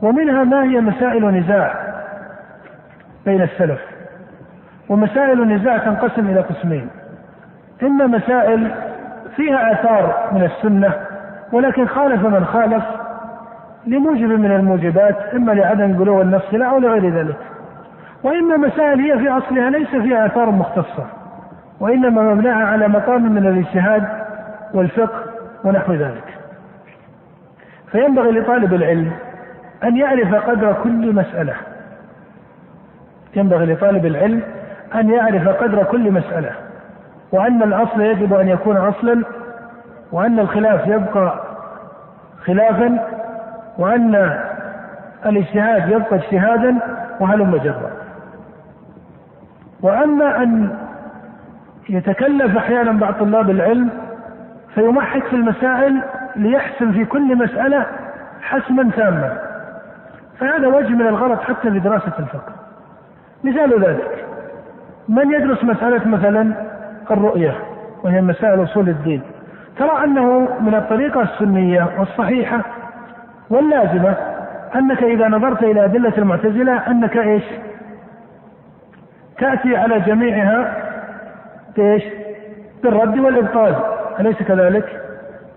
ومنها ما هي مسائل نزاع بين السلف. ومسائل النزاع تنقسم إلى قسمين. إما مسائل فيها آثار من السنة ولكن خالف من خالف لموجب من الموجبات إما لعدم بلوغ النص لا أو لغير ذلك. وإما مسائل هي في أصلها ليس فيها آثار مختصة. وإنما مبناها على مقام من الاجتهاد والفقه ونحو ذلك. فينبغي لطالب العلم أن يعرف قدر كل مسألة. ينبغي لطالب العلم أن يعرف قدر كل مسألة. وأن الأصل يجب أن يكون أصلا وأن الخلاف يبقى خلافا وأن الاجتهاد يبقى اجتهادا وهلم جرا. وأما أن يتكلف أحيانا بعض طلاب العلم فيمحك في المسائل ليحسم في كل مسألة حسما تاما. فهذا وجه من الغلط حتى في دراسة الفقه. مثال ذلك من يدرس مسألة مثلا الرؤية وهي مسائل أصول الدين ترى أنه من الطريقة السنية والصحيحة واللازمة أنك إذا نظرت إلى أدلة المعتزلة أنك إيش؟ تأتي على جميعها إيش بالرد والإبطال أليس كذلك؟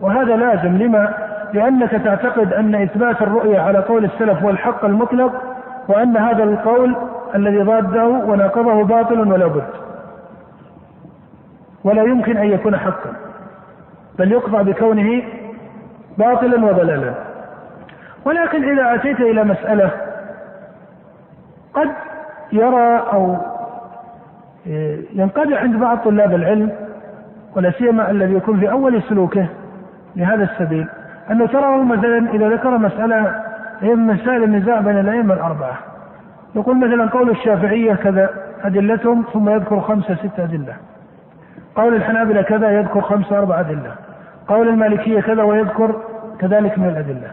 وهذا لازم لما لأنك تعتقد أن إثبات الرؤية على قول السلف هو الحق المطلق وأن هذا القول الذي ضاده وناقضه باطل ولا بد. ولا يمكن أن يكون حقا بل يقضى بكونه باطلا وضلالا. ولكن إذا أتيت إلى مسألة قد يرى أو ينقدح عند بعض طلاب العلم ولا سيما الذي يكون في أول سلوكه لهذا السبيل. أنه ترى مثلا إذا ذكر مسألة هي من مسائل النزاع بين الأئمة الأربعة. يقول مثلا قول الشافعية كذا أدلتهم ثم يذكر خمسة ستة أدلة. قول الحنابلة كذا يذكر خمسة أربع أدلة. قول المالكية كذا ويذكر كذلك من الأدلة.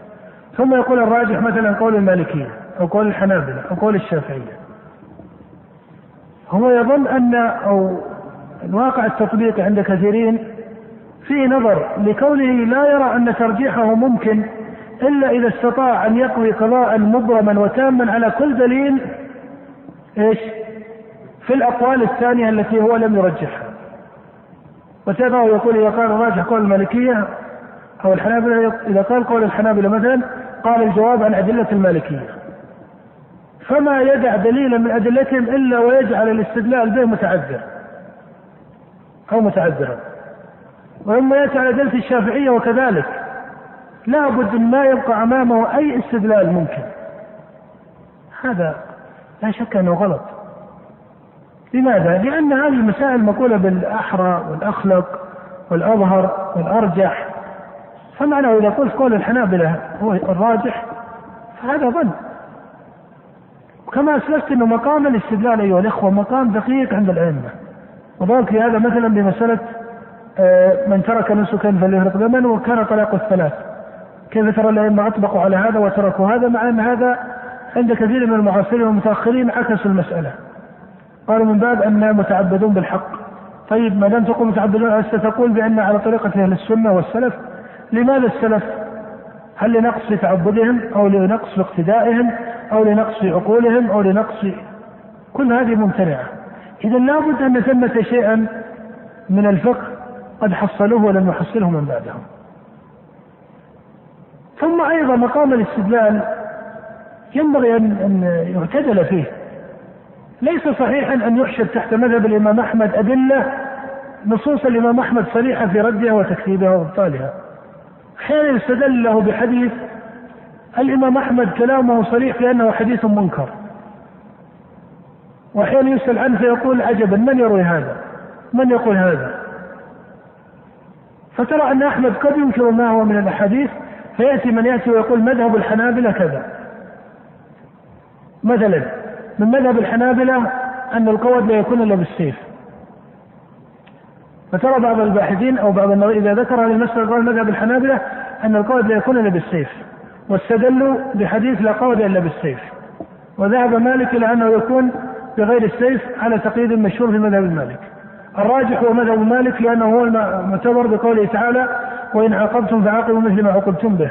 ثم يقول الراجح مثلا قول المالكية أو قول الحنابلة أو قول الشافعية. هو يظن أن أو الواقع التطبيقي عند كثيرين فيه نظر لكونه لا يرى أن ترجيحه ممكن إلا إذا استطاع أن يقضي قضاء مبرما وتاما على كل دليل إيش؟ في الأقوال الثانية التي هو لم يرجحها. وتابعه يقول إذا قال الراجح قول المالكية أو الحنابلة إذا قال قول الحنابلة مثلا قال الجواب عن أدلة المالكية. فما يدع دليلا من أدلتهم إلا ويجعل الاستدلال به متعذر أو متعذرا. وإما على أدلة الشافعية وكذلك. لا بد ما يبقى أمامه أي استدلال ممكن. هذا لا شك أنه غلط. لماذا؟ لأن هذه المسائل مقولة بالأحرى والأخلق والأظهر والأرجح. فمعنى إذا قلت قول الحنابلة هو الراجح فهذا ظن. كما أسلفت أنه مقام الاستدلال أيها الإخوة مقام دقيق عند الأئمة. في هذا مثلا بمسألة من ترك نسكا فليهرق دما وكان طلاق الثلاث. كيف ترى الأئمة أطبقوا على هذا وتركوا هذا؟ مع أن هذا عند كثير من المعاصرين والمتأخرين عكسوا المسألة. قالوا من باب أننا متعبدون بالحق. طيب ما دام تقول متعبدون تقول بأن على طريقة أهل السنة والسلف؟ لماذا السلف؟ هل لنقص في تعبدهم أو لنقص في اقتدائهم أو لنقص في عقولهم أو لنقص كل هذه ممتنعة. إذا لابد أن ثمة شيئا من الفقه قد حصلوه ولم يحصله من بعدهم. ثم أيضا مقام الاستدلال ينبغي أن يعتدل فيه. ليس صحيحا أن يحشد تحت مذهب الإمام أحمد أدلة نصوص الإمام أحمد صريحة في ردها وتكذيبها وإبطالها. أحيانا يستدل له بحديث الإمام أحمد كلامه صريح أنه حديث منكر. وأحيانا يسأل عنه فيقول عجبا من يروي هذا؟ من يقول هذا؟ فترى أن أحمد قد ينكر ما هو من الأحاديث فيأتي من يأتي ويقول مذهب الحنابلة كذا. مثلا من مذهب الحنابلة أن القود لا يكون إلا بالسيف. فترى بعض الباحثين أو بعض النظر إذا ذكر هذه المسألة قال مذهب الحنابلة أن القود لا يكون إلا بالسيف واستدلوا بحديث لا قود إلا بالسيف. وذهب مالك إلى أنه يكون بغير السيف على تقييد مشهور في مذهب المالك. الراجح هو مذهب مالك لأنه هو المعتبر بقوله تعالى وإن عاقبتم فعاقبوا مثل ما عوقبتم به.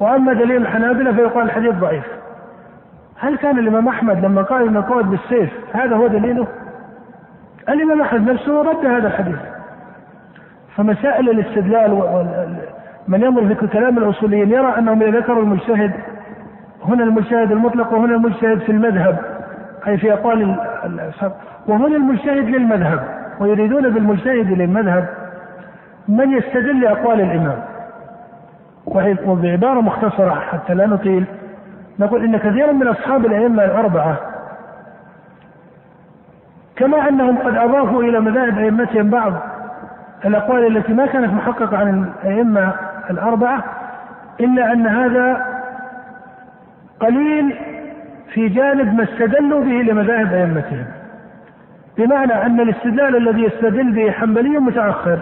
وأما دليل الحنابلة فيقال الحديث ضعيف. هل كان الإمام أحمد لما قال إن القول بالسيف هذا هو دليله؟ الإمام أحمد نفسه رد هذا الحديث. فمسائل الاستدلال من ينظر في كلام الأصوليين يرى أنهم إذا ذكروا المجتهد هنا المجتهد المطلق وهنا المجتهد في المذهب. أي في أقوال وهنا المجتهد للمذهب ويريدون بالمجتهد للمذهب من يستدل لأقوال الإمام. وبعبارة مختصرة حتى لا نطيل. نقول إن كثيرا من أصحاب الأئمة الأربعة كما أنهم قد أضافوا إلى مذاهب أئمتهم بعض الأقوال التي ما كانت محققة عن الأئمة الأربعة إلا أن هذا قليل في جانب ما استدلوا به لمذاهب أئمتهم. بمعنى أن الاستدلال الذي يستدل به حنبلي متأخر.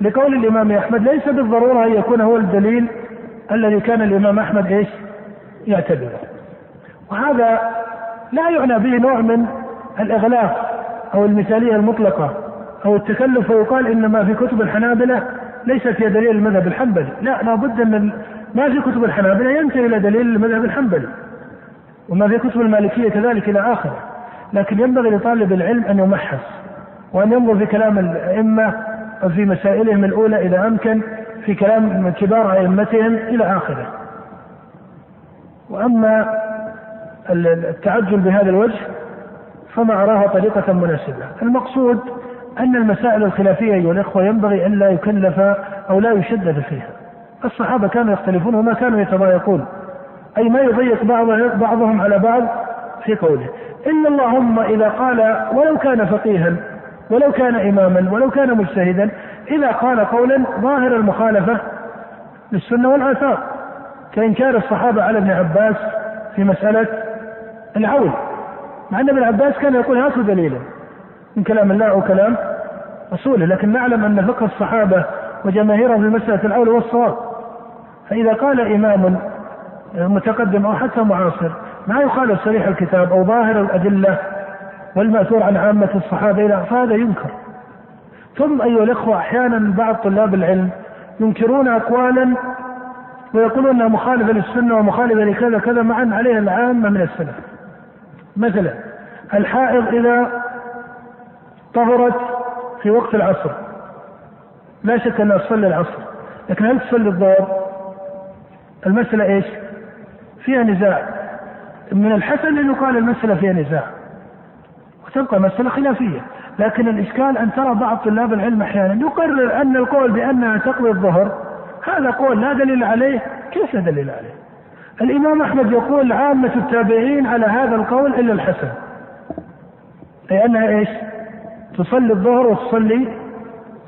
لقول الإمام أحمد ليس بالضرورة أن يكون هو الدليل الذي كان الإمام أحمد إيش؟ يعتبره. وهذا لا يعنى به نوع من الإغلاق أو المثالية المطلقة أو التكلف ويقال إن ما في كتب الحنابلة ليست هي دليل المذهب الحنبلي. لا لابد أن ما في كتب الحنابلة ينتهي إلى دليل المذهب الحنبلي. وما في كتب المالكية كذلك إلى آخره. لكن ينبغي لطالب العلم أن يمحص وأن ينظر في كلام الأئمة وفي مسائلهم الأولى إذا أمكن في كلام كبار أئمتهم إلى آخره. وأما التعجل بهذا الوجه فما أراها طريقة مناسبة. المقصود أن المسائل الخلافية أيها الإخوة ينبغي أن لا يكلف أو لا يشدد فيها. الصحابة كانوا يختلفون وما كانوا يتضايقون. أي ما يضيق بعضهم على بعض في قوله. إلا اللهم إذا قال ولو كان فقيها ولو كان إماما ولو كان مجتهدا إذا قال قولا ظاهر المخالفة للسنة والآثار. كإنكار الصحابة على ابن عباس في مسألة العون. مع أن ابن عباس كان يقول هاتوا دليلا من كلام الله وكلام رسوله لكن نعلم أن فقه الصحابة وجماهيرهم في المسألة الأولى والصواب فإذا قال إمام متقدم أو حتى معاصر ما يخالف صريح الكتاب أو ظاهر الأدلة والمأثور عن عامة الصحابة إلى فهذا ينكر. ثم أيها الإخوة أحيانا بعض طلاب العلم ينكرون أقوالا ويقولون أنها مخالفة للسنة ومخالفة لكذا كذا معا عليها العامة من السلف. مثلا الحائض إذا طهرت في وقت العصر. لا شك أنها تصلي العصر. لكن هل تصلي الظهر؟ المسألة إيش؟ فيها نزاع. من الحسن أن يقال المسألة فيها نزاع. وتبقى مسألة خلافية. لكن الإشكال أن ترى بعض طلاب العلم أحيانا يقرر أن القول بأنها تقضي الظهر هذا قول لا دليل عليه. كيف لا دليل عليه؟ الإمام أحمد يقول عامة التابعين على هذا القول إلا الحسن. أي أنها إيش؟ تصلي الظهر وتصلي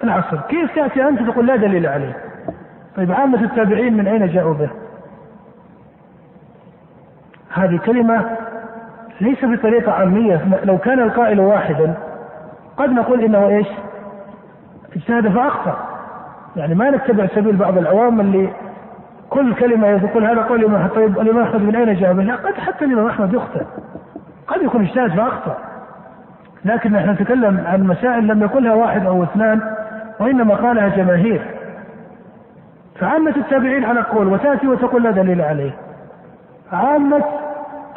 العصر. كيف تأتي أنت تقول لا دليل عليه؟ طيب عامة التابعين من أين جاءوا به؟ هذه كلمة ليس بطريقة عامية. لو كان القائل واحدا قد نقول إنه إيش؟ اجتهد فأخطأ. يعني ما نتبع سبيل بعض العوام اللي كل كلمة يقول هذا قول الإمام طيب الإمام أحمد من أين جاء؟ لا قد حتى الإمام أحمد يخطئ. قد يكون اجتهد فأخطأ. لكن نحن نتكلم عن مسائل لم يقلها واحد أو اثنان وإنما قالها جماهير. فعامة التابعين على قول وتأتي وتقول لا دليل عليه. عامة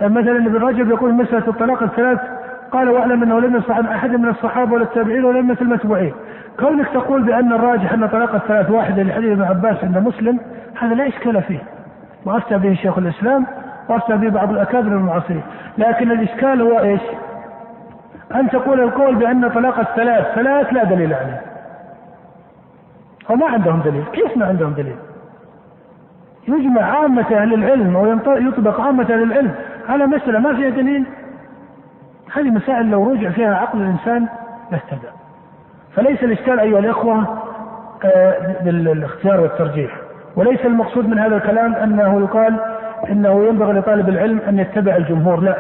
مثلا ابن رجب يقول مسألة الطلاق الثلاث قال واعلم أنه لم يصح عن أحد من الصحابة ولا التابعين ولا من المتبوعين. كونك تقول بأن الراجح أن طلاق الثلاث واحدة لحديث ابن عباس عند مسلم هذا لا إشكال فيه. وأفتى به شيخ الإسلام وأفتى به بعض الأكابر المعاصرين. لكن الإشكال هو إيش؟ أن تقول القول بأن طلاق الثلاث ثلاث لا دليل عليه. أو ما عندهم دليل، كيف ما عندهم دليل؟ يجمع عامة أهل العلم أو يطبق عامة أهل العلم. على مسألة ما فيها دليل. هذه مسائل لو رجع فيها عقل الإنسان لاهتدى فليس الإشكال أيها الإخوة آه، بالاختيار والترجيح. وليس المقصود من هذا الكلام أنه يقال أنه ينبغي لطالب العلم أن يتبع الجمهور. لا.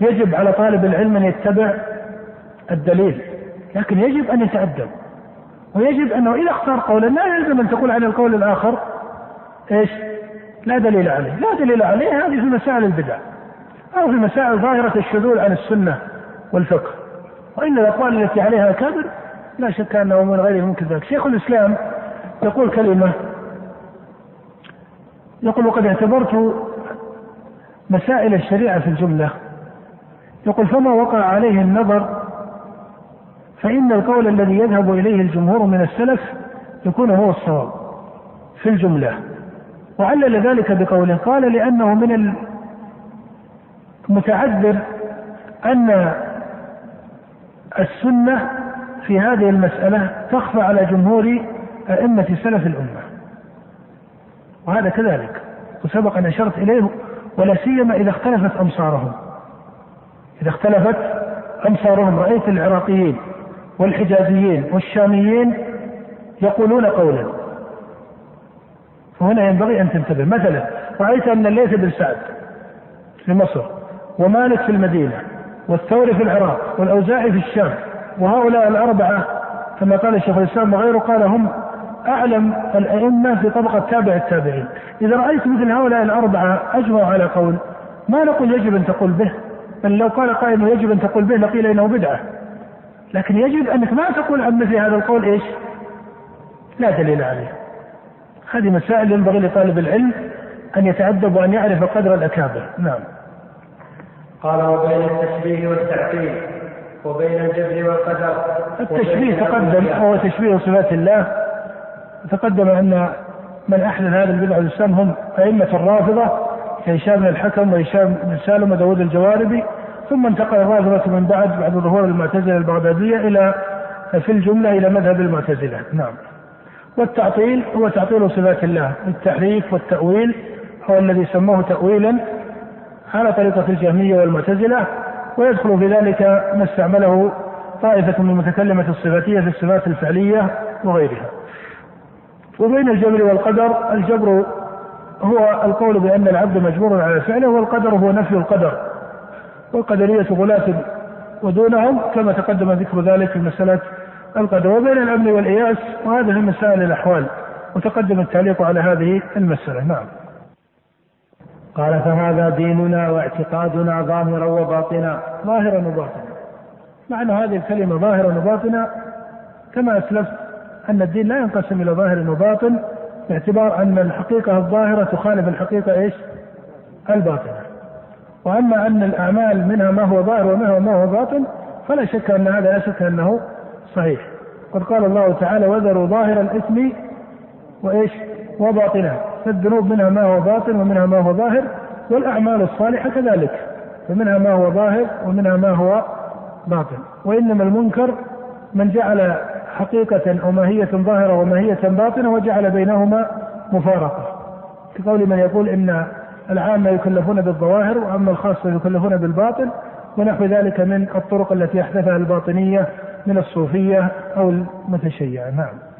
يجب على طالب العلم أن يتبع الدليل. لكن يجب أن يتأدب. ويجب أنه إذا اختار قولا لا يلزم أن تقول عن القول الآخر. إيش؟ لا دليل عليه، لا دليل عليه هذه في مسائل البدع. أو في مسائل ظاهرة الشذوذ عن السنة والفقه. وإن الأقوال التي عليها كبر لا شك أنه من غير ممكن ذلك. شيخ الإسلام يقول كلمة يقول وقد اعتبرت مسائل الشريعة في الجملة يقول فما وقع عليه النظر فإن القول الذي يذهب إليه الجمهور من السلف يكون هو الصواب في الجملة وعلل ذلك بقوله قال لأنه من المتعذر أن السنة في هذه المسألة تخفى على جمهور أئمة سلف الأمة. وهذا كذلك. وسبق أن أشرت إليه ولا سيما إذا اختلفت أمصارهم. إذا اختلفت أمصارهم رأيت العراقيين والحجازيين والشاميين يقولون قولا. وهنا ينبغي أن تنتبه. مثلا رأيت أن الليث بن سعد في مصر ومالك في المدينة والثوري في العراق والأوزاعي في الشام وهؤلاء الأربعة كما قال الشيخ الإسلام وغيره قال هم أعلم الأئمة في طبقة تابع التابعين. إذا رأيت مثل هؤلاء الأربعة أجمعوا على قول ما نقول يجب أن تقول به؟ بل لو قال قائل يجب أن تقول به لقيل إنه بدعة. لكن يجب أنك ما تقول عن مثل هذا القول إيش؟ لا دليل عليه. هذه مسائل ينبغي لطالب العلم أن يتأدب وأن يعرف قدر الأكابر. نعم. قال وبين التشبيه والتعطيل وبين الجبر والقدر التشبيه تقدم وهو تشبيه صفات الله. تقدم أن من أحدث هذا البدع الإسلام هم أئمة الرافضة كهشام بن الحكم وهشام بن سالم وداود الجواربي. ثم انتقل الرافضة من بعد بعد ظهور المعتزلة البغدادية إلى في الجملة إلى مذهب المعتزلة. نعم. والتعطيل هو تعطيل صفات الله التحريف والتأويل هو الذي سموه تأويلا على طريقة الجهمية والمعتزلة ويدخل في ذلك ما استعمله طائفة من متكلمة الصفاتية في الصفات الفعلية وغيرها. وبين الجبر والقدر الجبر هو القول بأن العبد مجبور على فعله والقدر هو نفي القدر والقدرية غلاة ودونهم كما تقدم ذكر ذلك في مسألة القدر وبين الأمن والإياس وهذا من مسائل الأحوال. وتقدم التعليق على هذه المسألة. نعم. قال فهذا ديننا واعتقادنا ظاهرا وباطنا. ظاهرا وباطنا. معنى هذه الكلمة ظاهرا وباطنا كما أسلفت أن الدين لا ينقسم إلى ظاهر وباطن باعتبار أن الحقيقة الظاهرة تخالف الحقيقة إيش؟ الباطنة. وأما أن الأعمال منها ما هو ظاهر ومنها ما هو باطن فلا شك أن هذا لا شك أنه صحيح. قد قال الله تعالى وذروا ظاهر الإثم وإيش؟ وباطنها فالذنوب منها ما هو باطن ومنها ما هو ظاهر والأعمال الصالحة كذلك. فمنها ما هو ظاهر ومنها ما هو باطن. وإنما المنكر من جعل حقيقة وماهية ظاهرة وماهية باطنة وجعل بينهما مفارقة. كقول من يقول إن العامة يكلفون بالظواهر وأما الخاصة يكلفون بالباطن ونحو ذلك من الطرق التي أحدثها الباطنية من الصوفية أو المتشيعة. نعم.